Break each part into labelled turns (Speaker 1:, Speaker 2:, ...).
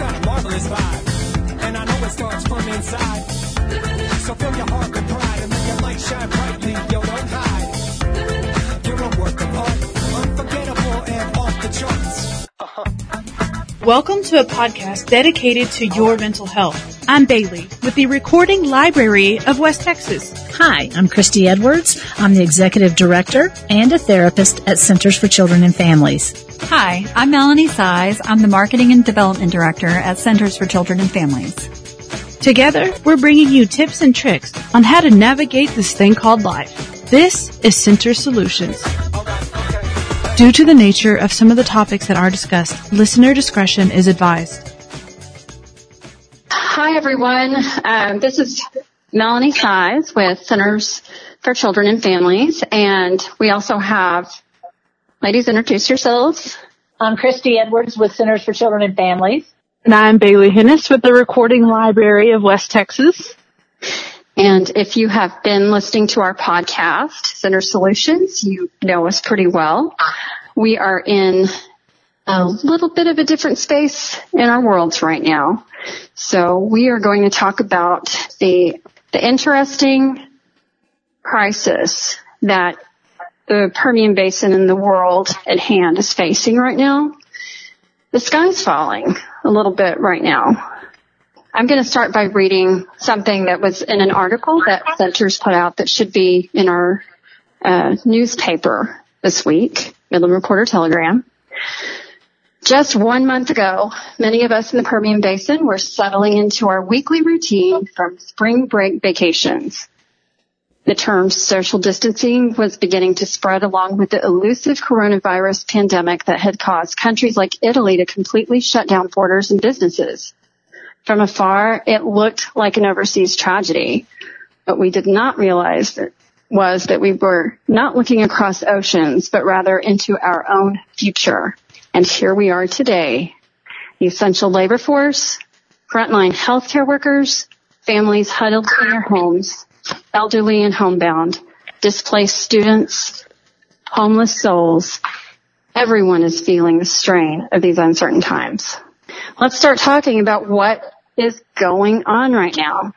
Speaker 1: got a marvelous vibe, and I know it starts from inside. So fill your heart with pride and make your light shine brightly. Yo, don't hide. You're a work of art, unforgettable and off the charts.
Speaker 2: Welcome to a podcast dedicated to your mental health. I'm Bailey with the Recording Library of West Texas.
Speaker 3: Hi, I'm Christy Edwards. I'm the Executive Director and a therapist at Centers for Children and Families.
Speaker 4: Hi, I'm Melanie Size. I'm the Marketing and Development Director at Centers for Children and Families.
Speaker 2: Together, we're bringing you tips and tricks on how to navigate this thing called life. This is Center Solutions. Due to the nature of some of the topics that are discussed, listener discretion is advised.
Speaker 5: Hi, everyone. Um, this is Melanie Size with Centers for Children and Families, and we also have, ladies, introduce yourselves.
Speaker 6: I'm Christy Edwards with Centers for Children and Families.
Speaker 2: And I'm Bailey Hennis with the Recording Library of West Texas.
Speaker 5: And if you have been listening to our podcast, Center Solutions, you know us pretty well. We are in a little bit of a different space in our worlds right now. So we are going to talk about the, the interesting crisis that the Permian Basin and the world at hand is facing right now. The sky's falling a little bit right now. I'm going to start by reading something that was in an article that Centers put out that should be in our uh, newspaper this week, Midland Reporter Telegram. Just one month ago, many of us in the Permian Basin were settling into our weekly routine from spring break vacations. The term social distancing was beginning to spread along with the elusive coronavirus pandemic that had caused countries like Italy to completely shut down borders and businesses. From afar, it looked like an overseas tragedy. What we did not realize was that we were not looking across oceans, but rather into our own future. And here we are today. The essential labor force, frontline healthcare workers, families huddled in their homes, elderly and homebound, displaced students, homeless souls. Everyone is feeling the strain of these uncertain times. Let's start talking about what is going on right now.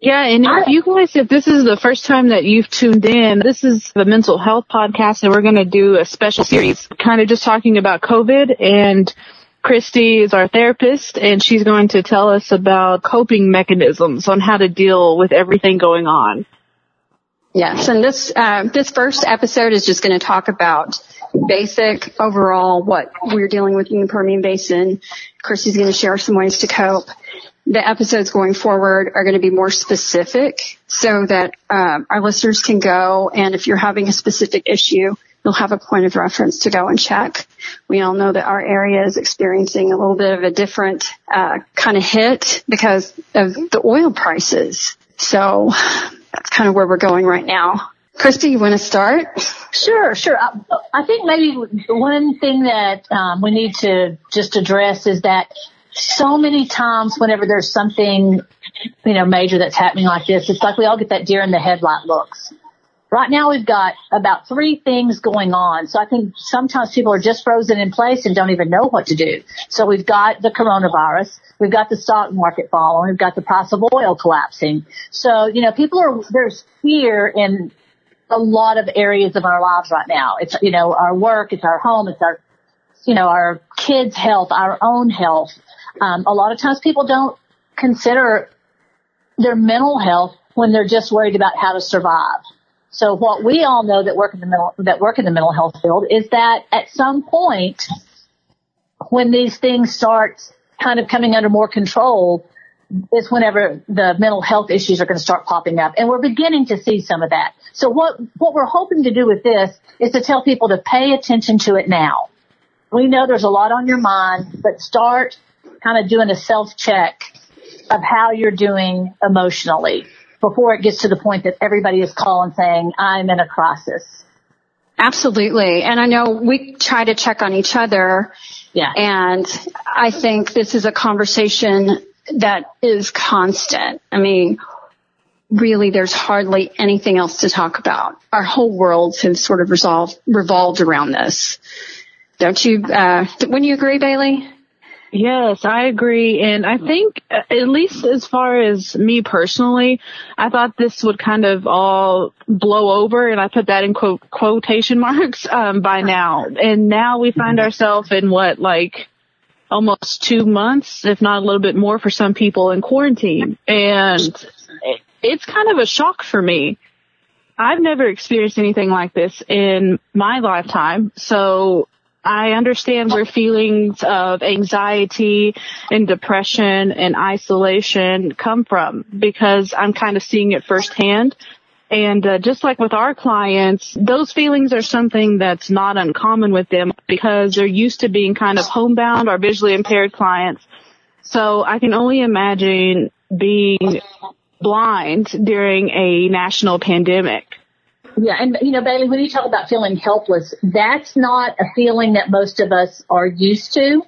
Speaker 2: Yeah, and if you guys, if this is the first time that you've tuned in, this is the mental health podcast and we're going to do a special series kind of just talking about COVID and Christy is our therapist and she's going to tell us about coping mechanisms on how to deal with everything going on.
Speaker 5: Yes, and this uh, this first episode is just going to talk about basic overall what we're dealing with in the Permian Basin. Christy's going to share some ways to cope. The episodes going forward are going to be more specific so that um, our listeners can go and if you're having a specific issue, you'll have a point of reference to go and check. We all know that our area is experiencing a little bit of a different uh, kind of hit because of the oil prices. So that's kind of where we're going right now. Christy, you want to start?
Speaker 6: Sure, sure. I, I think maybe one thing that um, we need to just address is that so many times whenever there's something, you know, major that's happening like this, it's like we all get that deer in the headlight looks. Right now we've got about three things going on. So I think sometimes people are just frozen in place and don't even know what to do. So we've got the coronavirus. We've got the stock market falling. We've got the price of oil collapsing. So, you know, people are, there's fear in a lot of areas of our lives right now. It's, you know, our work, it's our home, it's our, you know, our kids' health, our own health. Um, a lot of times people don't consider their mental health when they're just worried about how to survive. So what we all know that work in the mental, that work in the mental health field is that at some point when these things start kind of coming under more control is whenever the mental health issues are going to start popping up. And we're beginning to see some of that. So what, what we're hoping to do with this is to tell people to pay attention to it now. We know there's a lot on your mind, but start kind of doing a self check of how you're doing emotionally before it gets to the point that everybody is calling saying, I'm in a crisis.
Speaker 5: Absolutely. And I know we try to check on each other.
Speaker 6: Yeah.
Speaker 5: And I think this is a conversation that is constant. I mean, really there's hardly anything else to talk about. Our whole worlds have sort of resolved, revolved around this. Don't you, uh, wouldn't you agree, Bailey?
Speaker 2: Yes, I agree. And I think, uh, at least as far as me personally, I thought this would kind of all blow over, and I put that in quote, quotation marks, um, by now. And now we find ourselves in what, like, almost two months, if not a little bit more for some people in quarantine. And it's kind of a shock for me. I've never experienced anything like this in my lifetime. So I understand where feelings of anxiety and depression and isolation come from because I'm kind of seeing it firsthand. And uh, just like with our clients, those feelings are something that's not uncommon with them because they're used to being kind of homebound or visually impaired clients. So I can only imagine being blind during a national pandemic.
Speaker 6: Yeah, and you know, Bailey, when you talk about feeling helpless, that's not a feeling that most of us are used to.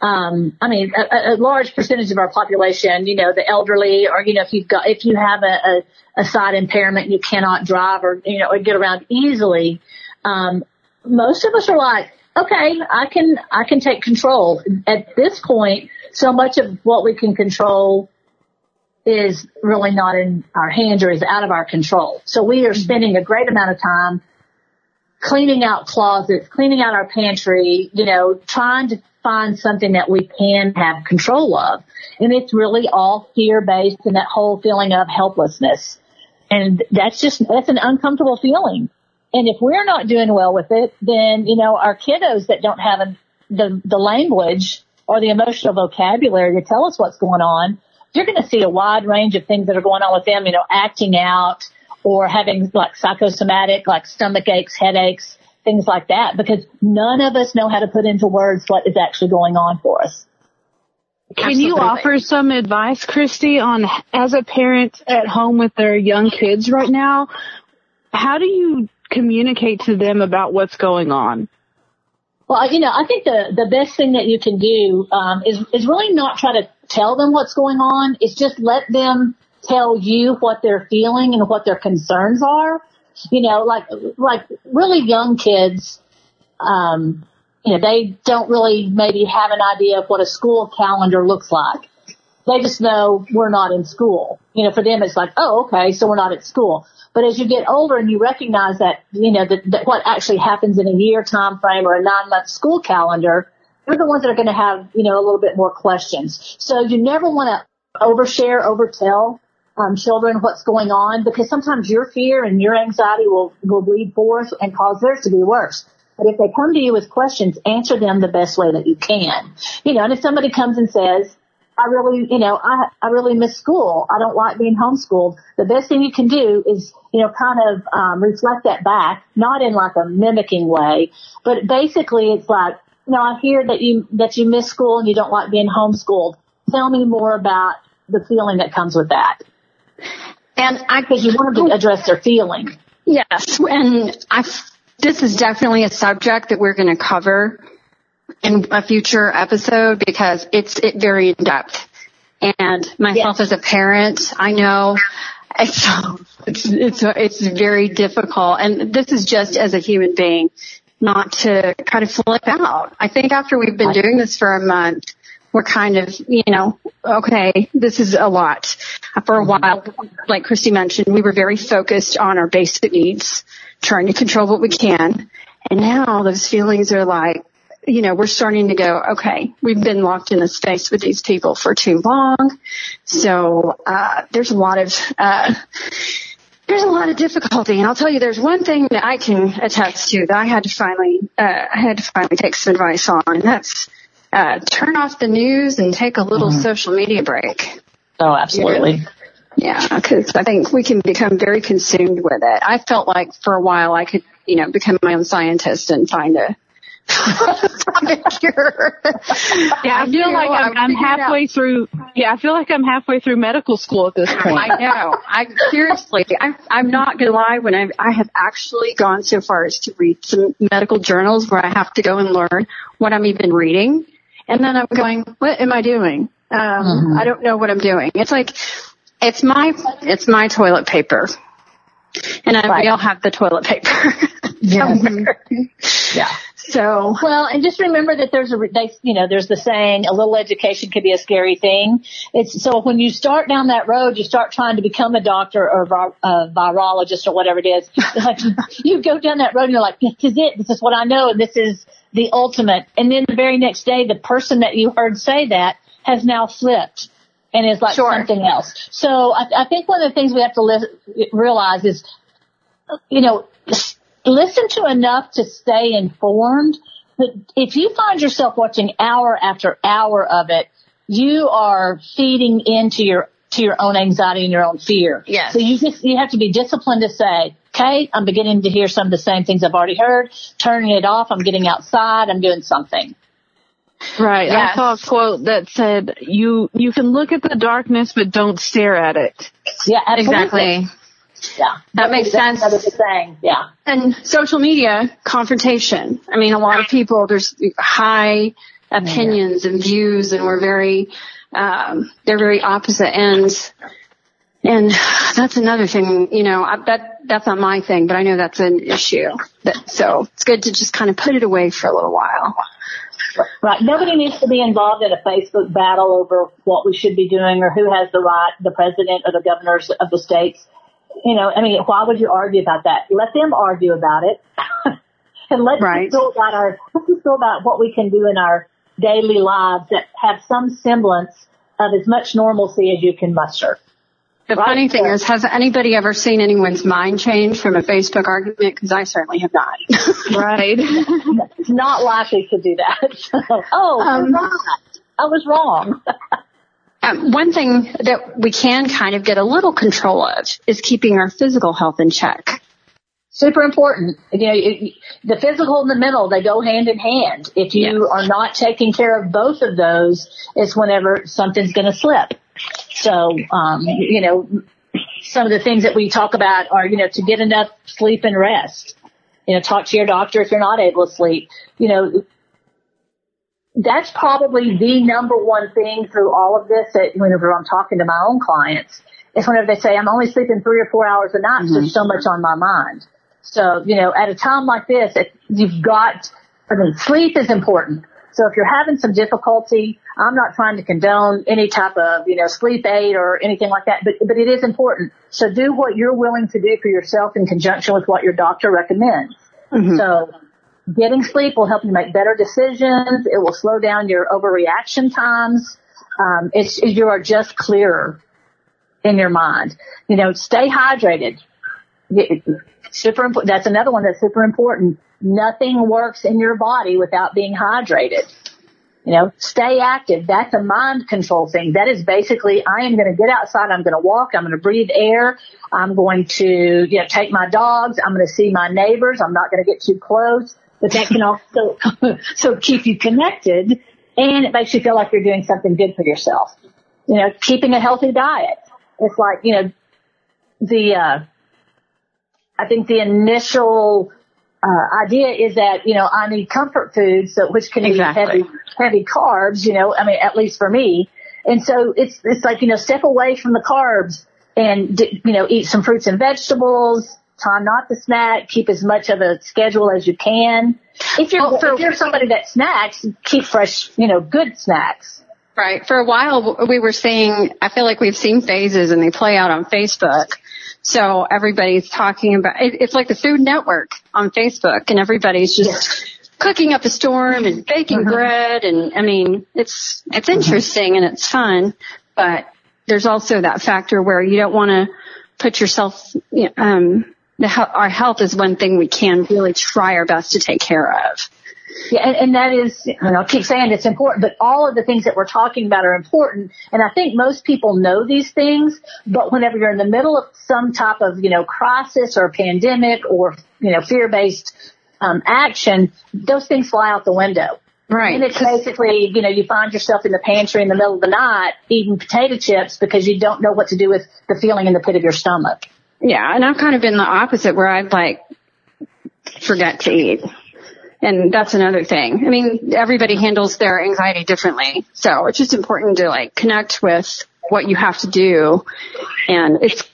Speaker 6: Um, I mean, a, a large percentage of our population, you know, the elderly, or you know, if you've got, if you have a, a, a side impairment, you cannot drive or you know, or get around easily. Um, most of us are like, okay, I can, I can take control. At this point, so much of what we can control is really not in our hands or is out of our control. So we are mm-hmm. spending a great amount of time cleaning out closets, cleaning out our pantry, you know, trying to find something that we can have control of. And it's really all fear based and that whole feeling of helplessness. And that's just, that's an uncomfortable feeling. And if we're not doing well with it, then, you know, our kiddos that don't have a, the, the language or the emotional vocabulary to tell us what's going on, you're going to see a wide range of things that are going on with them, you know, acting out or having like psychosomatic, like stomach aches, headaches, things like that, because none of us know how to put into words what is actually going on for us.
Speaker 2: Can Absolutely. you offer some advice, Christy, on as a parent at home with their young kids right now, how do you communicate to them about what's going on?
Speaker 6: Well, you know, I think the the best thing that you can do um, is is really not try to tell them what's going on. It's just let them tell you what they're feeling and what their concerns are. You know, like like really young kids, um, you know, they don't really maybe have an idea of what a school calendar looks like. They just know we're not in school. You know, for them it's like, oh, okay, so we're not at school. But as you get older and you recognize that, you know, that, that what actually happens in a year time frame or a nine month school calendar, they're the ones that are going to have, you know, a little bit more questions. So you never want to overshare, overtell um, children what's going on because sometimes your fear and your anxiety will, will bleed forth and cause theirs to be worse. But if they come to you with questions, answer them the best way that you can. You know, and if somebody comes and says, I really, you know, I, I really miss school. I don't like being homeschooled. The best thing you can do is, you know, kind of, um, reflect that back, not in like a mimicking way, but basically it's like, know, I hear that you, that you miss school and you don't like being homeschooled. Tell me more about the feeling that comes with that. And I, because you wanted to address their feeling.
Speaker 5: Yes. And I, this is definitely a subject that we're going to cover in a future episode because it's it very in depth. And myself yes. as a parent, I know it's, it's, it's, it's very difficult. And this is just as a human being, not to kind of flip out. I think after we've been doing this for a month, we're kind of, you know, okay, this is a lot. For a while, like Christy mentioned, we were very focused on our basic needs, trying to control what we can. And now those feelings are like, you know, we're starting to go, okay, we've been locked in a space with these people for too long. So, uh, there's a lot of, uh, there's a lot of difficulty. And I'll tell you, there's one thing that I can attest to that I had to finally, uh, I had to finally take some advice on, and that's, uh, turn off the news and take a little mm-hmm. social media break.
Speaker 6: Oh, absolutely.
Speaker 5: Yeah, because I think we can become very consumed with it. I felt like for a while I could, you know, become my own scientist and find a
Speaker 2: cure. Yeah, I feel like I'm, I'm halfway through. Yeah, I feel like I'm halfway through medical school at this point.
Speaker 5: I know. I seriously, I'm, I'm not gonna lie. When I, I have actually gone so far as to read some medical journals where I have to go and learn what I'm even reading, and then I'm going, what am I doing? Um, mm-hmm. I don't know what I'm doing. It's like, it's my, it's my toilet paper. And I, right. we all have the toilet paper.
Speaker 6: yeah.
Speaker 5: yeah. So
Speaker 6: well, and just remember that there's a they, you know there's the saying a little education could be a scary thing. It's so when you start down that road, you start trying to become a doctor or a virologist or whatever it is. Like you go down that road and you're like, this is it. This is what I know, and this is the ultimate. And then the very next day, the person that you heard say that has now flipped and is like
Speaker 5: sure.
Speaker 6: something else. So I, I think one of the things we have to li- realize is, you know, listen to enough to stay informed. But if you find yourself watching hour after hour of it, you are feeding into your to your own anxiety and your own fear.
Speaker 5: Yes.
Speaker 6: So you just you have to be disciplined to say, okay, I'm beginning to hear some of the same things I've already heard. Turning it off. I'm getting outside. I'm doing something.
Speaker 2: Right.
Speaker 5: Yes.
Speaker 2: I saw a quote that said, "You you can look at the darkness, but don't stare at it."
Speaker 6: Yeah, absolutely.
Speaker 5: exactly.
Speaker 6: Yeah,
Speaker 5: That makes sense.
Speaker 6: That's the thing. Yeah.
Speaker 5: And social media confrontation. I mean, a lot of people, there's high opinions and views and we're very, um, they're very opposite ends. And that's another thing, you know, I, that, that's not my thing, but I know that's an issue. That, so it's good to just kind of put it away for a little while.
Speaker 6: Right. Nobody needs to be involved in a Facebook battle over what we should be doing or who has the right, the president or the governors of the states. You know, I mean, why would you argue about that? Let them argue about it. and let's
Speaker 5: Right.
Speaker 6: just go about our, let's just go about what we can do in our daily lives that have some semblance of as much normalcy as you can muster.
Speaker 5: The
Speaker 6: Right.
Speaker 5: funny thing is, has anybody ever seen anyone's mind change from a Facebook argument? Because I certainly have not.
Speaker 2: Right.
Speaker 6: It's not likely to do that. Oh,
Speaker 5: Um.
Speaker 6: I was wrong.
Speaker 5: Um, one thing that we can kind of get a little control of is keeping our physical health in check.
Speaker 6: super important. You know, it, the physical and the mental, they go hand in hand. If you
Speaker 5: Yes.
Speaker 6: are not taking care of both of those, it's whenever something's going to slip. So, um, you know, some of the things that we talk about are, you know, to get enough sleep and rest. You know, talk to your doctor if you're not able to sleep. You know, that's probably the number one thing through all of this that whenever I'm talking to my own clients is whenever they say I'm only sleeping three or four hours a night, 'cause there's so mm-hmm. much on my mind. So, you know, at a time like this, it, you've got, I mean, sleep is important. So if you're having some difficulty, I'm not trying to condone any type of, you know, sleep aid or anything like that, but, but it is important. So do what you're willing to do for yourself in conjunction with what your doctor recommends. Mm-hmm. So getting sleep will help you make better decisions. It will slow down your overreaction times. Um, it's, you are just clearer in your mind. You know, stay hydrated. Super important. That's another one that's super important. Nothing works in your body without being hydrated. You know, stay active. That's a mind control thing. That is basically, I am going to get outside. I'm going to walk. I'm going to breathe air. I'm going to, you know, take my dogs. I'm going to see my neighbors. I'm not going to get too close, but that can also, so keep you connected and it makes you feel like you're doing something good for yourself. You know, keeping a healthy diet. It's like, you know, the, uh, I think the initial uh, idea is that you know I need comfort food, so which can
Speaker 5: Exactly.
Speaker 6: be heavy heavy carbs. You know, I mean at least for me. And so it's it's like you know step away from the carbs and d- you know eat some fruits and vegetables. Time not to snack. Keep as much of a schedule as you can. If you're
Speaker 5: Well, for-
Speaker 6: if you're somebody that snacks, keep fresh. You know, good snacks.
Speaker 5: Right. For a while, we were seeing, I feel like we've seen phases and they play out on Facebook. So everybody's talking about, it, it's like the Food Network on Facebook and everybody's just cooking up a storm and baking bread. And I mean, it's, it's interesting and it's fun, but there's also that factor where you don't want to put yourself, um, the, our health is one thing we can really try our best to take care of.
Speaker 6: Yeah, and, and that is, you know, I keep saying it's important, but all of the things that we're talking about are important. And I think most people know these things, but whenever you're in the middle of some type of, you know, crisis or pandemic or, you know, fear-based um, action, those things fly out the window.
Speaker 5: Right.
Speaker 6: And it's basically, you know, you find yourself in the pantry in the middle of the night eating potato chips because you don't know what to do with the feeling in the pit of your stomach.
Speaker 5: Yeah, and I've kind of been the opposite where I'd like forget to eat. And that's another thing. I mean, everybody handles their anxiety differently. So it's just important to like connect with what you have to do. And it's,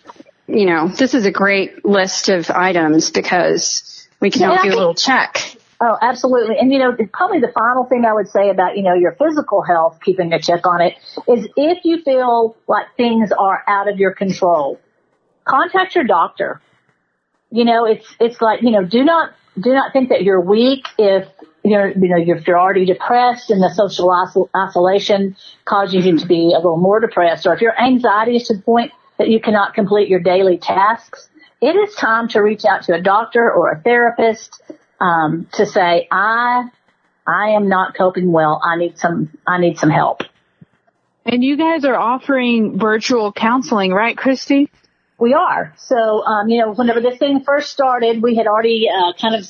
Speaker 5: you know, this is a great list of items because we can
Speaker 6: Yeah,
Speaker 5: all do a little check.
Speaker 6: Oh, absolutely. And you know, probably the final thing I would say about, you know, your physical health, keeping a check on it, is if you feel like things are out of your control, contact your doctor. You know, it's, it's like, you know, do not, do not think that you're weak if you're, you know, if you're already depressed and the social isolation causes you to be a little more depressed, or if your anxiety is to the point that you cannot complete your daily tasks, it is time to reach out to a doctor or a therapist um, to say, I, I am not coping well. I need some, I need some help.
Speaker 2: And you guys are offering virtual counseling, right, Christy?
Speaker 6: We are. So, um, you know, whenever this thing first started, we had already uh, kind of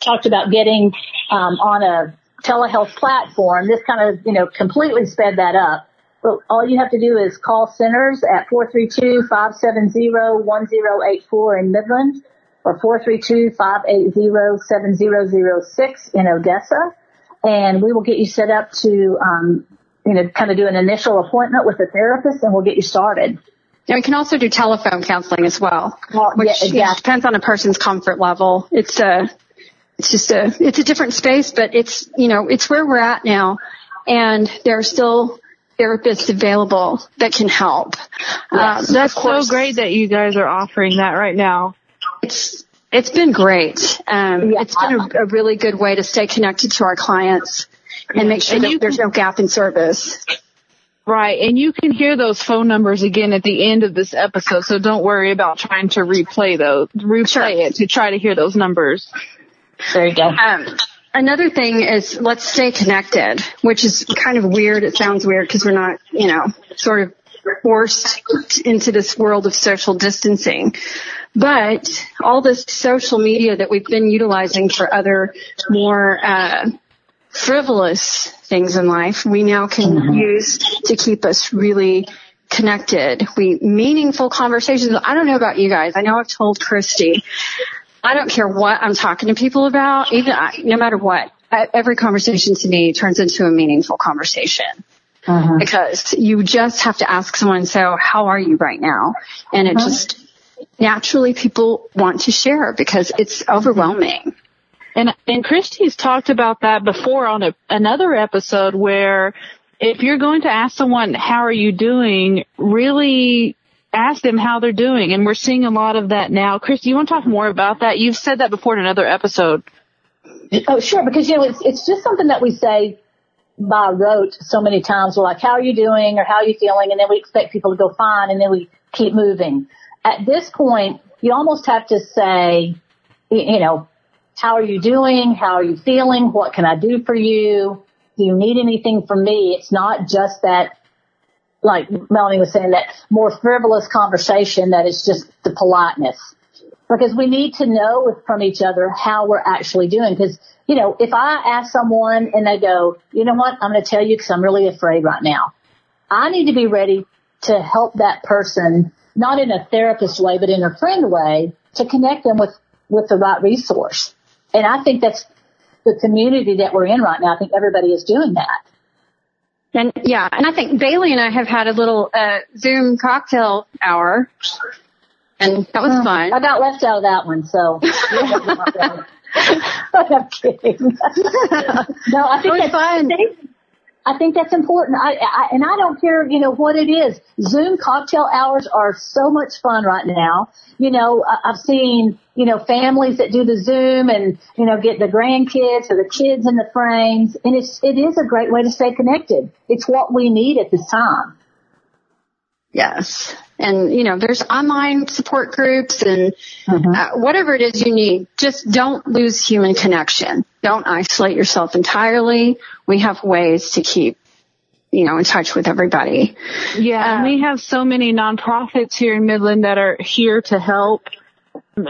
Speaker 6: talked about getting um, on a telehealth platform. This kind of, you know, completely sped that up. But all you have to do is call centers at 432-570-1084 in Midland or 432-580-7006 in Odessa. And we will get you set up to, um, you know, kind of do an initial appointment with a therapist and we'll get you started.
Speaker 5: And we can also do telephone counseling as well,
Speaker 6: Well,
Speaker 5: which
Speaker 6: yeah, yeah.
Speaker 5: depends on a person's comfort level. It's a, it's just a, it's a different space, but it's, you know, it's where we're at now. And there are still therapists available that can help. Um,
Speaker 2: That's
Speaker 5: course,
Speaker 2: so great that you guys are offering that right now.
Speaker 5: It's, it's been great. Um,
Speaker 6: Yeah.
Speaker 5: it's been a, a really good way to stay connected to our clients and make sure
Speaker 2: And
Speaker 5: that there's no gap in service.
Speaker 2: Right. And you can hear those phone numbers again at the end of this episode. So don't worry about trying to replay those, replay
Speaker 5: Sure.
Speaker 2: it to try to hear those numbers.
Speaker 6: There you go.
Speaker 5: Um, another thing is let's stay connected, which is kind of weird. It sounds weird because we're not, you know, sort of forced into this world of social distancing. But all this social media that we've been utilizing for other more uh, frivolous things in life, we now can mm-hmm. use to keep us really connected. We meaningful conversations. I don't know about you guys. I know I've told Christy. I don't care what I'm talking to people about, even I- no matter what. Every conversation to me turns into a meaningful conversation mm-hmm. because you just have to ask someone, so how are you right now? And it mm-hmm. just naturally people want to share because it's overwhelming.
Speaker 2: And and Christy's talked about that before on a, another episode where if you're going to ask someone how are you doing, really ask them how they're doing. And we're seeing a lot of that now. Christy, you want to talk more about that? You've said that before in another episode.
Speaker 6: Oh, sure, because you know it's it's just something that we say by rote so many times. We're like, "How are you doing?" or "How are you feeling?" and then we expect people to go fine, and then we keep moving. At this point, you almost have to say, you know, "How are you doing? How are you feeling? What can I do for you? Do you need anything from me?" It's not just that, like Melanie was saying, that more frivolous conversation that is just the politeness because we need to know from each other how we're actually doing. Because, you know, if I ask someone and they go, you know what, I'm going to tell you because I'm really afraid right now. I need to be ready to help that person, not in a therapist way, but in a friend way, to connect them with, with the right resource. And I think that's the community that we're in right now. I think everybody is doing that.
Speaker 5: And yeah, and I think Bailey and I have had a little uh, Zoom cocktail hour, and that was
Speaker 6: I
Speaker 5: fun.
Speaker 6: I got left out of that one, so. I'm kidding. no, I think that's
Speaker 5: fun.
Speaker 6: I think that's important. I, I and I don't care, you know, what it is. Zoom cocktail hours are so much fun right now. You know, I, I've seen, you know, families that do the Zoom and, you know, get the grandkids or the kids in the frames. And it's, it is a great way to stay connected. It's what we need at this time.
Speaker 5: Yes. And, you know, there's online support groups and uh, whatever it is you need. Just don't lose human connection. Don't isolate yourself entirely. We have ways to keep, you know, in touch with everybody.
Speaker 2: Yeah, and we have so many nonprofits here in Midland that are here to help,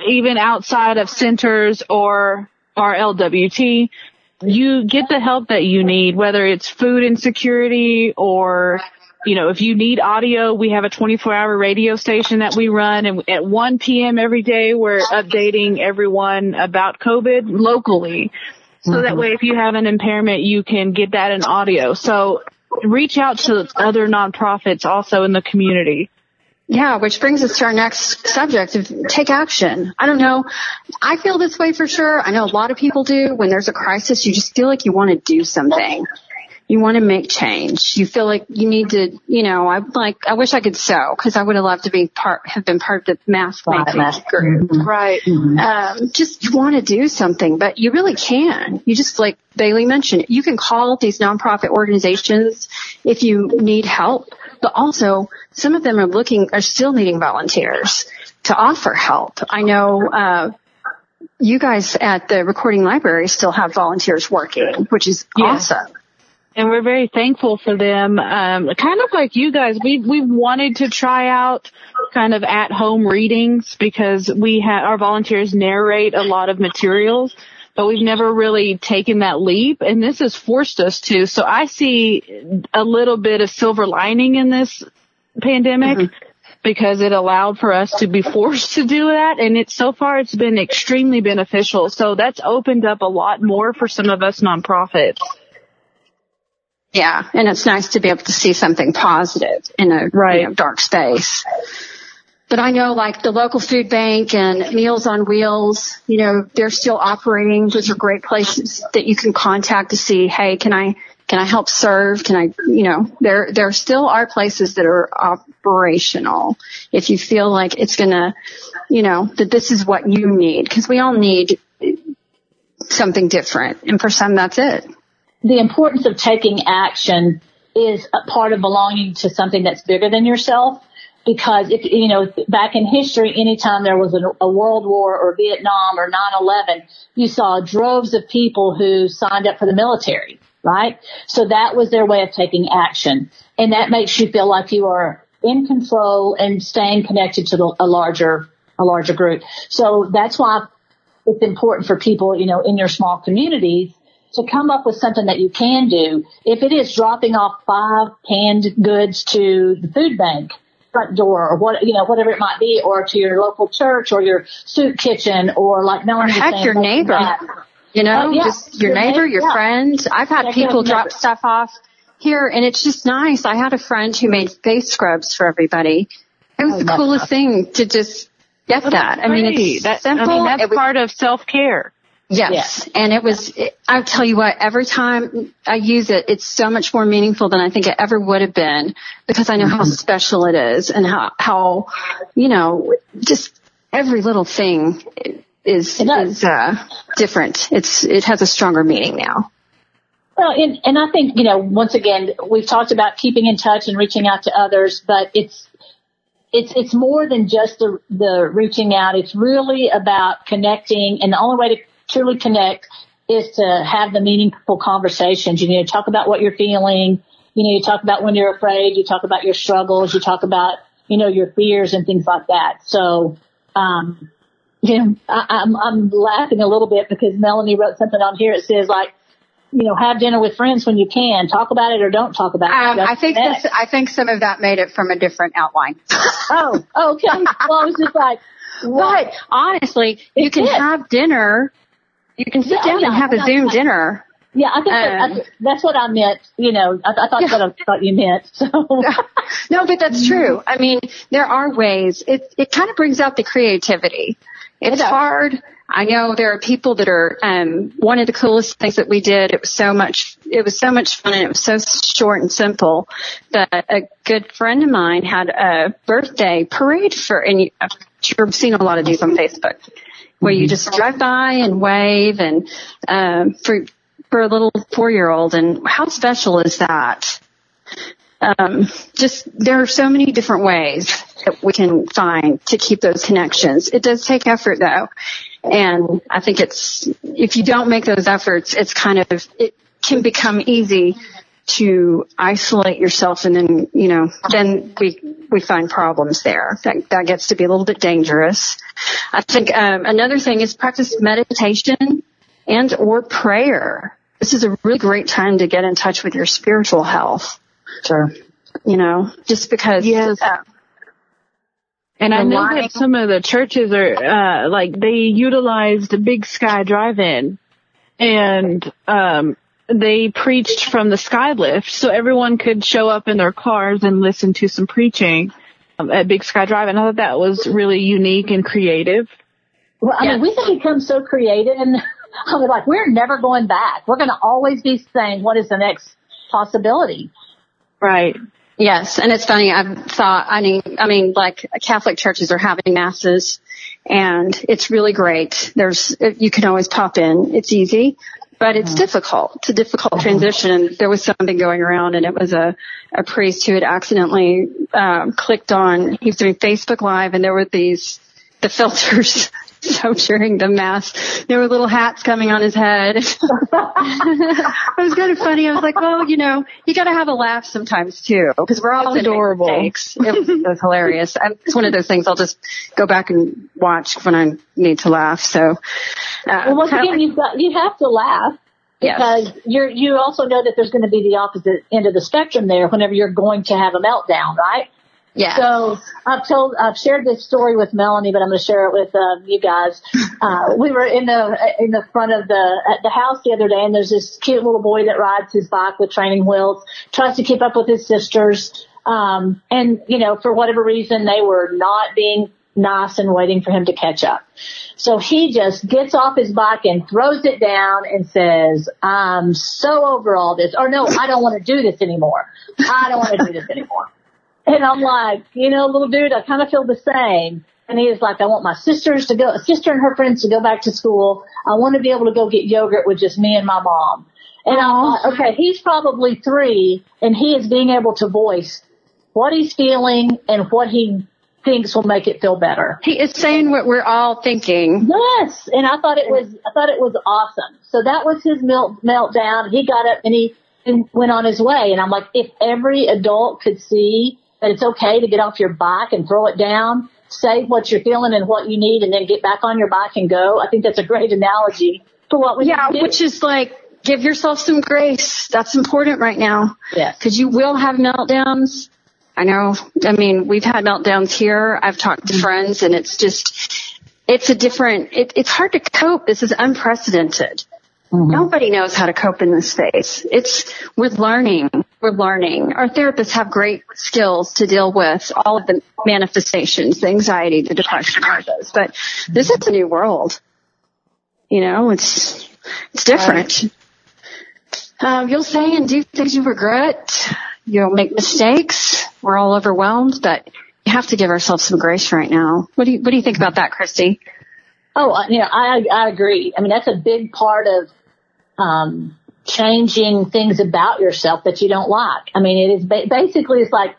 Speaker 2: even outside of centers or RLWT. You get the help that you need, whether it's food insecurity or, you know, if you need audio, we have a 24 hour radio station that we run and at 1 p.m. every day we're updating everyone about COVID locally. So that mm-hmm. way if you have an impairment, you can get that in audio. So reach out to other nonprofits also in the community.
Speaker 5: Yeah, which brings us to our next subject of take action. I don't know. I feel this way for sure. I know a lot of people do. When there's a crisis, you just feel like you want to do something. You want to make change. You feel like you need to, you know, I like, I wish I could sew because I would have loved to be part, have been part of the mask making group.
Speaker 2: Right.
Speaker 5: Um, just want to do something, but you really can. You just like Bailey mentioned, you can call these nonprofit organizations if you need help, but also some of them are looking, are still needing volunteers to offer help. I know, uh, you guys at the recording library still have volunteers working, which is
Speaker 2: Yes.
Speaker 5: awesome.
Speaker 2: And we're very thankful for them. Um, kind of like you guys, we we wanted to try out kind of at home readings because we have our volunteers narrate a lot of materials, but we've never really taken that leap, and this has forced us to. So I see a little bit of silver lining in this pandemic. Because it allowed for us to be forced to do that, and it's so far it's been extremely beneficial. So that's opened up a lot more for some of us nonprofits.
Speaker 5: Yeah, and it's nice to be able to see something positive in a
Speaker 2: Right.
Speaker 5: you know, dark space. But I know like the local food bank and Meals on Wheels, you know, they're still operating. Those are great places that you can contact to see, hey, can I, can I help serve? Can I, you know, there, there still are places that are operational. If you feel like it's gonna, you know, that this is what you need, cause we all need something different. And for some, that's it.
Speaker 6: The importance of taking action is a part of belonging to something that's bigger than yourself. Because if, you know, back in history, anytime there was a, a world war or Vietnam or 9-11, you saw droves of people who signed up for the military, right? So that was their way of taking action. And that makes you feel like you are in control and staying connected to the, a larger, a larger group. So that's why it's important for people, you know, in your small communities to come up with something that you can do. If it is dropping off five canned goods to the food bank front door or what, you know, whatever it might be, or to your local church or your soup kitchen or like Melanie was
Speaker 5: heck, your neighbor.
Speaker 6: that-
Speaker 5: You know,
Speaker 6: Uh, yeah.
Speaker 5: just your
Speaker 6: Your
Speaker 5: neighbor,
Speaker 6: neighbor,
Speaker 5: your
Speaker 6: yeah.
Speaker 5: friend. I've had
Speaker 6: Yeah,
Speaker 5: people
Speaker 6: yeah,
Speaker 5: drop stuff off here and it's just nice. I had a friend who made face scrubs for everybody. It was
Speaker 6: Oh,
Speaker 5: the
Speaker 6: that's
Speaker 5: coolest thing to just get that. I mean,
Speaker 2: Great.
Speaker 5: it's
Speaker 2: That-
Speaker 5: simple.
Speaker 2: I mean, that's
Speaker 5: It was-
Speaker 2: part of self care.
Speaker 5: Yes. And it was, it, I'll tell you what, every time I use it, it's so much more meaningful than I think it ever would have been because I know how special it is and how, how, you know, just every little thing is, is, uh, different. It's, it has a stronger meaning now.
Speaker 6: Well, and, and I think, you know, once again, we've talked about keeping in touch and reaching out to others, but it's, it's, it's more than just the, the reaching out. It's really about connecting and the only way to truly connect is to have the meaningful conversations. You know, talk about what you're feeling. You know, you talk about when you're afraid. You talk about your struggles. You talk about, you know, your fears and things like that. So, um, you know, I, I'm, I'm laughing a little bit because Melanie wrote something on here. It says like, you know, have dinner with friends when you can. Talk about it or don't talk about it.
Speaker 5: Um, I think this, I think some of that made it from a different outline.
Speaker 6: Oh, okay. well, I was just like, what?
Speaker 5: But honestly, you can have dinner. You can sit
Speaker 6: Yeah,
Speaker 5: down
Speaker 6: yeah,
Speaker 5: and have a
Speaker 6: yeah.
Speaker 5: Zoom dinner.
Speaker 6: Yeah, I think that,
Speaker 5: Um,
Speaker 6: I, that's what I meant. You know, I, I thought that's what I thought you meant. So,
Speaker 5: no, but that's true. I mean, there are ways. It it kind of brings out the creativity. It's hard. I know there are people that are. Um, one of the coolest things that we did. It was so much. It was so much fun, and it was so short and simple. That a good friend of mine had a birthday parade for, and you, I'm sure I've seen a lot of these on Facebook, where you just drive by and wave, and um, for for a little four year old. And how special is that? um, just there are so many different ways that we can find to keep those connections. It does take effort though. And I think it's, if you don't make those efforts, it's kind of, it can become easy to isolate yourself and then, you know, then we, we find problems there. That, that gets to be a little bit dangerous. I think, um, another thing is practice meditation and or prayer. This is a really great time to get in touch with your spiritual health
Speaker 6: sure.
Speaker 5: you know, just because.
Speaker 2: Yes.
Speaker 5: Uh,
Speaker 2: And I know
Speaker 5: Relying-
Speaker 2: that some of the churches are, uh, like they utilized the Big Sky Drive-In and, um, they preached from the sky lift so everyone could show up in their cars and listen to some preaching. um, at Big Sky Drive, and I thought that was really unique and creative.
Speaker 6: Well, I mean, we have become so creative, and I was like, we're never going back. We're going to always be saying, what is the next possibility?
Speaker 2: Right.
Speaker 5: Yes, and it's funny. I've thought. I mean, I mean, like Catholic churches are having masses, and it's really great. There's you can always pop in. It's easy, but it's difficult. It's a difficult transition. And there was something going around, and it was a a priest who had accidentally um, clicked on. He was doing Facebook Live, and there were these the filters. So during the mass, there were little hats coming on his head. it was kind of funny. I was like, well, you know, you got to have a laugh sometimes too, because we're all
Speaker 2: adorable.
Speaker 5: It was, it was hilarious. And it's one of those things I'll just go back and watch when I need to laugh. So, uh,
Speaker 6: Well, once again, you've got, you have to laugh
Speaker 5: yes.
Speaker 6: because you're, you also know that there's going to be the opposite end of the spectrum there whenever you're going to have a meltdown, right?
Speaker 5: Yeah.
Speaker 6: So I've told, I've shared this story with Melanie, but I'm going to share it with uh, you guys. Uh, we were in the in the front of the at the house the other day, and there's this cute little boy that rides his bike with training wheels, tries to keep up with his sisters, um, and you know for whatever reason they were not being nice and waiting for him to catch up. So he just gets off his bike and throws it down and says, I'm so over all this. Or no, I don't want to do this anymore. I don't want to do this anymore. And I'm like, you know, little dude, I kind of feel the same. And he is like, I want my sisters to go, sister and her friends to go back to school. I want to be able to go get yogurt with just me and my mom. And I'm like, okay, he's probably three and he is being able to voice what he's feeling and what he thinks will make it feel better.
Speaker 5: he is saying what we're all thinking.
Speaker 6: Yes, and I thought it was I thought it was awesome. So that was his melt meltdown. He got up and he and went on his way. And I'm like, if every adult could see that it's okay to get off your bike and throw it down, say what you're feeling and what you need, and then get back on your bike and go. I think that's a great analogy for what we
Speaker 5: Yeah,
Speaker 6: need to do.
Speaker 5: which is like, give yourself some grace. That's important right now.
Speaker 6: Yes.
Speaker 5: Cause you will have meltdowns. I know, I mean, we've had meltdowns here. I've talked to mm-hmm. friends and it's just, it's a different, it, it's hard to cope. This is unprecedented. Nobody knows how to cope in this space. It's, we're learning. We're learning. Our therapists have great skills to deal with all of the manifestations, the anxiety, the depression, all those. But this is a new world. You know, it's, it's different. Um, you'll say and do things you regret. You'll make mistakes. We're all overwhelmed, but you have to give ourselves some grace right now. What do you, what do you think about that, Christy?
Speaker 6: Oh, I- you know, I I agree. I mean, that's a big part of um, changing things about yourself that you don't like. I mean, it is ba- basically it's like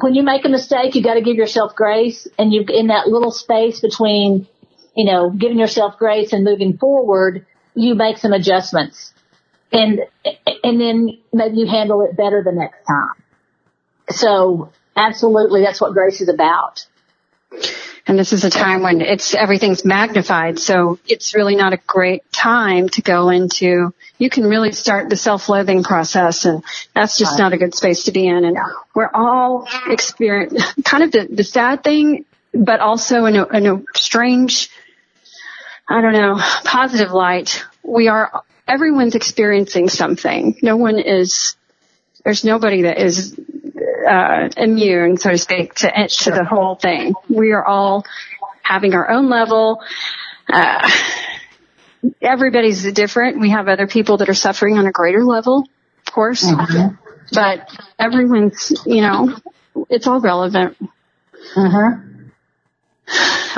Speaker 6: when you make a mistake, you got to give yourself grace, and you in that little space between, you know, giving yourself grace and moving forward, you make some adjustments, and and then maybe you handle it better the next time. So, absolutely, that's what grace is about.
Speaker 5: And this is a time when it's everything's magnified, so it's really not a great time to go into. You can really start the self-loathing process, and that's just not a good space to be in. And we're all experience kind of the, the sad thing, but also in a, in a strange, I don't know, positive light. We are everyone's experiencing something. No one is. There's nobody that is uh, immune, so to speak, to to the whole thing. We are all having our own level. Uh, everybody's different. We have other people that are suffering on a greater level, of course, but everyone's, you know, it's all relevant.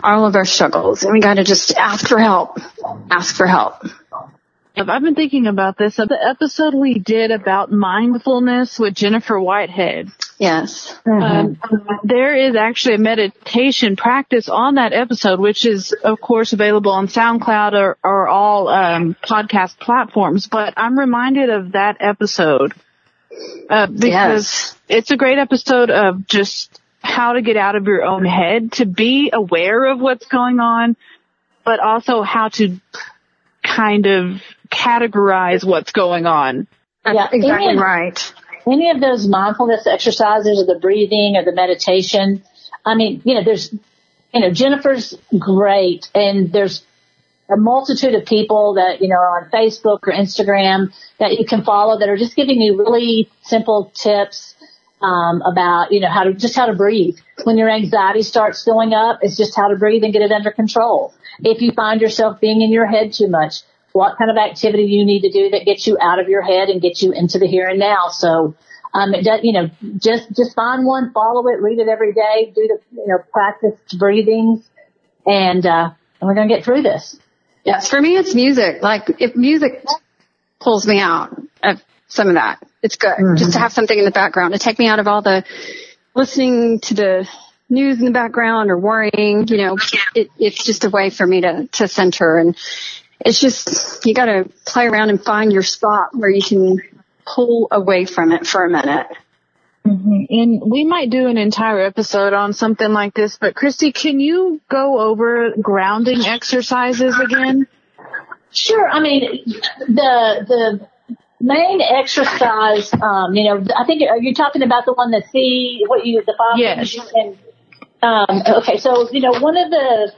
Speaker 5: All of our struggles, and we got to just ask for help. Ask for help.
Speaker 2: I've been thinking about this. The episode we did about mindfulness with Jennifer Whitehead.
Speaker 5: Yes.
Speaker 2: Um, there is actually a meditation practice on that episode, which is, of course, available on SoundCloud or, or all um, podcast platforms. But I'm reminded of that episode uh, because
Speaker 5: Yes.
Speaker 2: it's a great episode of just how to get out of your own head, to be aware of what's going on, but also how to kind of categorize what's going on.
Speaker 5: That's
Speaker 6: Yeah,
Speaker 5: exactly
Speaker 6: and-
Speaker 5: right.
Speaker 6: Any of those mindfulness exercises or the breathing or the meditation, I mean, you know, there's, you know, Jennifer's great and there's a multitude of people that, you know, are on Facebook or Instagram that you can follow that are just giving you really simple tips. um, about, you know, how to, just how to breathe. When your anxiety starts filling up, it's just how to breathe and get it under control. If you find yourself being in your head too much, what kind of activity you need to do that gets you out of your head and gets you into the here and now. So, um, it does, you know, just, just find one, follow it, read it every day, do the, you know, practice breathings and, uh, and we're going to get through this.
Speaker 5: Yes, for me it's music. Like if music pulls me out of some of that, it's good. Mm-hmm. Just to have something in the background to take me out of all the listening to the news in the background or worrying, you know, it, it's just a way for me to, to center and it's just, you gotta play around and find your spot where you can pull away from it for a minute.
Speaker 2: Mm-hmm. And we might do an entire episode on something like this, but Christy, can you go over grounding exercises again?
Speaker 6: Sure. I mean, the, the main exercise, um, you know, I think, are you talking about the one that see what you, the five
Speaker 2: yes.
Speaker 6: And, um, okay. So, you know, one of the,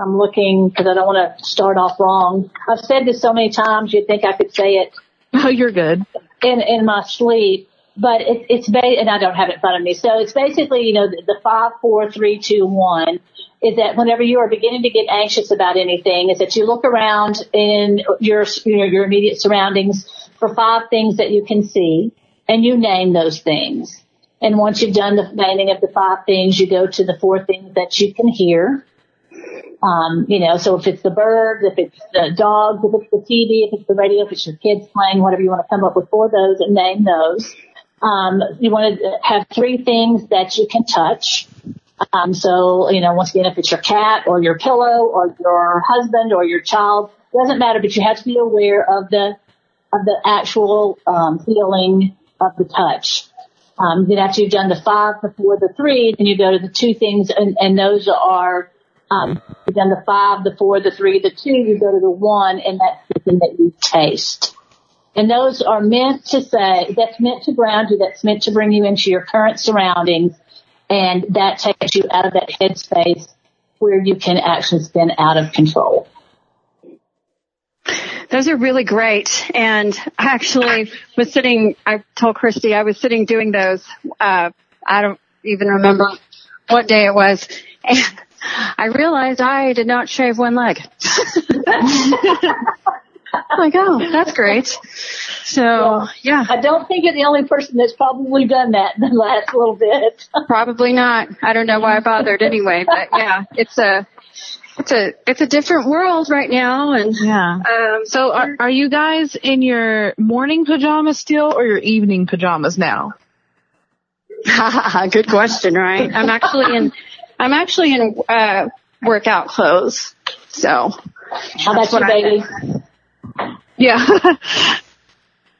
Speaker 6: I'm looking because I don't want to start off wrong. I've said this so many times you'd think I could say it.
Speaker 2: Oh, you're good.
Speaker 6: In, in my sleep but it, it's ba- and I don't have it in front of me. So it's basically, you know, the, the five, four, three, two, one is that whenever you are beginning to get anxious about anything, is that you look around in your you know, your immediate surroundings for five things that you can see, and you name those things. And once you've done the naming of the five things, you go to the four things that you can hear. Um, you know, so if it's the birds, if it's the dogs, if it's the TV, if it's the radio, if it's your kids playing, whatever you want to come up with for those and name those. Um, you want to have three things that you can touch. Um, so, you know, once again, if it's your cat or your pillow or your husband or your child, doesn't matter, but you have to be aware of the, of the actual, um, feeling of the touch. Um, then after you've done the five before the three, then you go to the two things and, and those are, um, you've done the five, the four, the three, the two, you go to the one and that's the thing that you taste. And those are meant to say, that's meant to ground you, that's meant to bring you into your current surroundings. And that takes you out of that headspace where you can actually spin out of control.
Speaker 5: Those are really great. And I actually was sitting, I told Christy I was sitting doing those, uh, I don't even remember what day it was. And I realized I did not shave one leg. like, oh, that's great. So, well, yeah.
Speaker 6: I don't think you're the only person that's probably done that in the last little bit.
Speaker 5: probably not. I don't know why I bothered anyway, but yeah, it's a, it's a, it's a different world right now. And,
Speaker 2: yeah. Um, so are, are you guys in your morning pajamas still or your evening pajamas now?
Speaker 5: Good question, right? I'm actually in, I'm actually in, uh, workout clothes. So.
Speaker 6: How about you, baby?
Speaker 2: Yeah.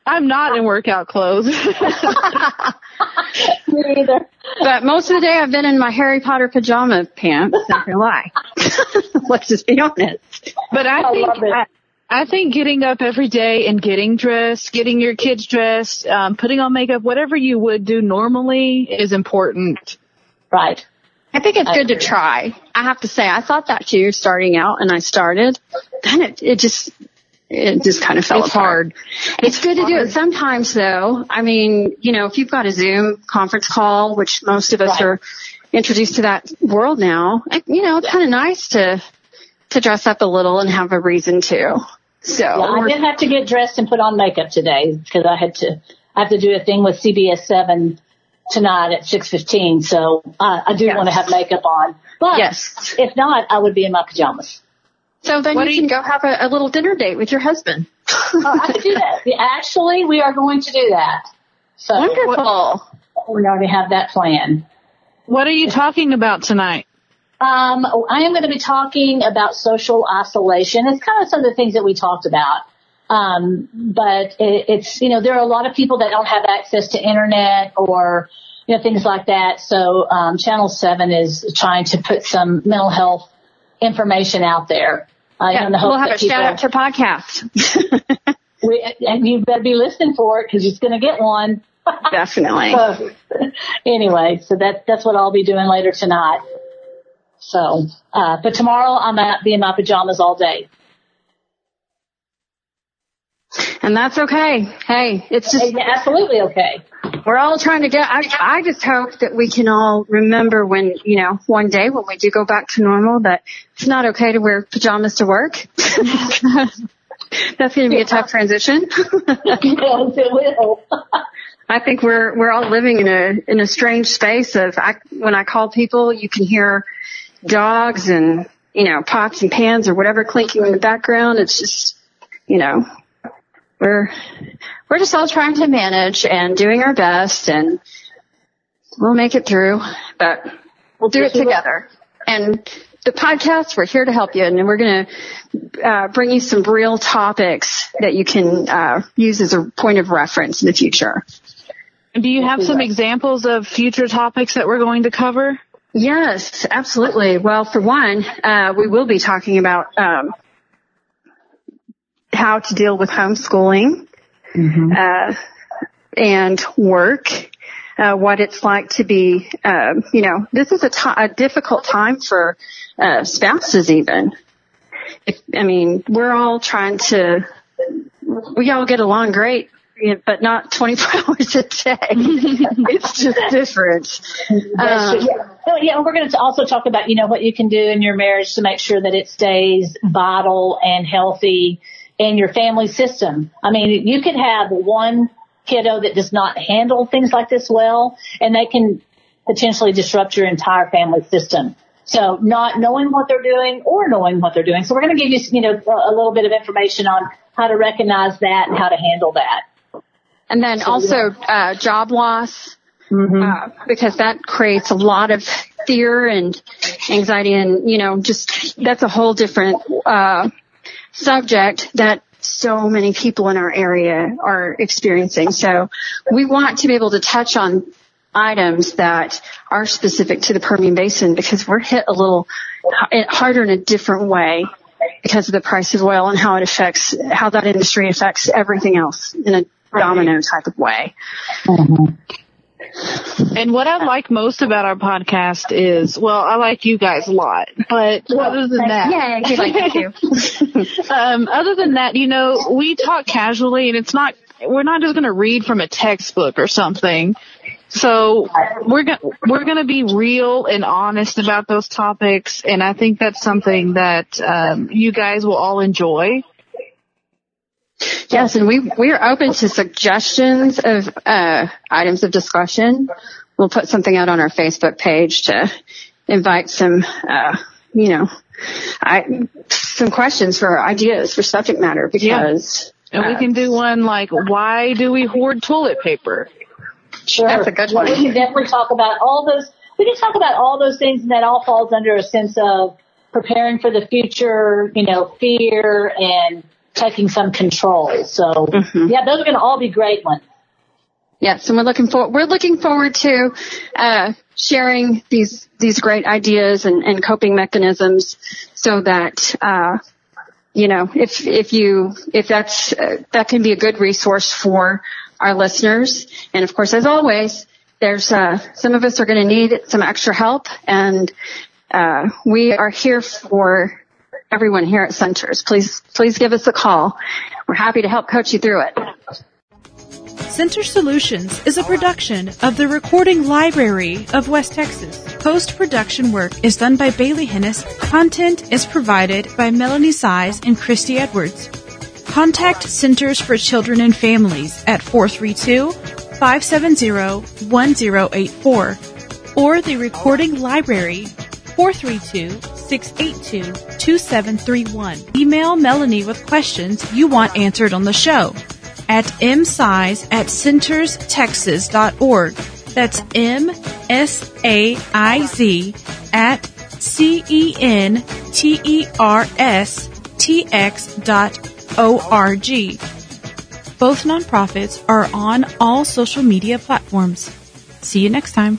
Speaker 2: I'm not in workout clothes. Me
Speaker 6: either.
Speaker 5: But most of the day I've been in my Harry Potter pajama pants. Not gonna lie. Let's just be honest.
Speaker 2: But I, I think I, I, think getting up every day and getting dressed, getting your kids dressed, um, putting on makeup, whatever you would do normally is important.
Speaker 6: Right.
Speaker 5: I think it's good to try. I have to say, I thought that too starting out and I started. Then it, it just it just kind of fell
Speaker 2: it's
Speaker 5: apart.
Speaker 2: hard.
Speaker 5: It's, it's good hard. to do it sometimes though. I mean, you know, if you've got a Zoom conference call, which most of us right. are introduced to that world now, you know, it's kind of nice to, to dress up a little and have a reason to. So
Speaker 6: yeah, I did have to get dressed and put on makeup today because I had to, I have to do a thing with CBS 7 tonight at 6.15. So uh, I do yes. want to have makeup on. But
Speaker 5: yes.
Speaker 6: if not, I would be in my pajamas.
Speaker 5: So then what you can you... go have a, a, little dinner date with your husband.
Speaker 6: oh, I can do that. Actually, we are going to do that. So
Speaker 5: Wonderful.
Speaker 6: We already have that plan.
Speaker 2: What are you talking about tonight?
Speaker 6: Um, I am going to be talking about social isolation. It's kind of some of the things that we talked about. Um, but it, it's, you know, there are a lot of people that don't have access to internet or, you know, things like that. So, um, Channel 7 is trying to put some mental health information out there.
Speaker 5: Uh, yeah, we'll have a people, shout out to podcast.
Speaker 6: we, and you better be listening for it because you're going to get one.
Speaker 5: Definitely.
Speaker 6: so, anyway, so that that's what I'll be doing later tonight. So, uh, but tomorrow I'm at be in my pajamas all day.
Speaker 5: And that's okay. Hey, it's just
Speaker 6: absolutely okay.
Speaker 5: we're all trying to get, I, I just hope that we can all remember when, you know, one day when we do go back to normal that it's not okay to wear pajamas to work. That's going to be a tough transition.
Speaker 6: yes, it will.
Speaker 5: I think we're we're all living in a in a strange space of I, when I call people, you can hear dogs and you know pots and pans or whatever clinking in the background. It's just you know we're we're just all trying to manage and doing our best, and we'll make it through. But we'll do it together. And the podcast, we're here to help you, and we're going to uh, bring you some real topics that you can uh, use as a point of reference in the future.
Speaker 2: Do you have some examples of future topics that we're going to cover?
Speaker 5: Yes, absolutely. Well, for one, uh, we will be talking about um, how to deal with homeschooling uh, and work. Uh, what it's like to be, um, you know, this is a difficult time for uh, spouses even. If, I mean, we're all trying to, we all get along great, but not 24 hours a day. it's just different. Um,
Speaker 6: yeah. So, yeah, we're going to also talk about, you know, what you can do in your marriage to make sure that it stays vital and healthy in your family system. I mean, you could have one kiddo that does not handle things like this well, and they can potentially disrupt your entire family system. So not knowing what they're doing or knowing what they're doing. So we're going to give you, you know, a little bit of information on how to recognize that and how to handle that.
Speaker 5: And then also uh, job loss, uh, because that creates a lot of fear and anxiety, and you know, just that's a whole different uh, subject that so many people in our area are experiencing. So we want to be able to touch on items that are specific to the Permian Basin because we're hit a little harder in a different way because of the price of oil and how it affects how that industry affects everything else in a domino type of way. Mm-hmm.
Speaker 2: And what I like most about our podcast is, well, I like you guys a lot, but other than that,
Speaker 5: Yeah, we like that
Speaker 2: um, other than that, you know, we talk casually and it's not, we're not just going to read from a textbook or something. So we're going to we're going to be real and honest about those topics. And I think that's something that, um, you guys will all enjoy.
Speaker 5: Yes, and we we are open to suggestions of uh, items of discussion. We'll put something out on our Facebook page to invite some, uh, you know, I, some questions for ideas for subject matter because
Speaker 2: And we can do one like, why do we hoard toilet paper?
Speaker 6: Sure.
Speaker 5: That's a good
Speaker 6: Well,
Speaker 5: one.
Speaker 6: We can definitely talk about all those. We can talk about all those things, and that all falls under a sense of preparing for the future. You know, fear and taking some control. So,
Speaker 5: Mm-hmm.
Speaker 6: yeah, those are going to all be great ones.
Speaker 5: Yes, and we're looking for we're looking forward to uh, sharing these these great ideas and, and coping mechanisms, so that uh, you know if if you if that's uh, that can be a good resource for our listeners. And of course, as always, there's uh, some of us are going to need some extra help, and uh, we are here for everyone here at Centers. Please please give us a call. We're happy to help coach you through it.
Speaker 7: Center Solutions is a production of the Recording Library of West Texas. Post-production work is done by Bailey Hennis. Content is provided by Melanie Saiz and Christy Edwards. Contact Centers for Children and Families at 432-570-1084 or the Recording Library 432-682-2731. Email Melanie with questions you want answered on the show at msaiz at centerstexas.org. That's M-S-A-I-Z at C-E-N-T-E-R-S T-X dot O-R-G. Both nonprofits are on all social media platforms. See you next time.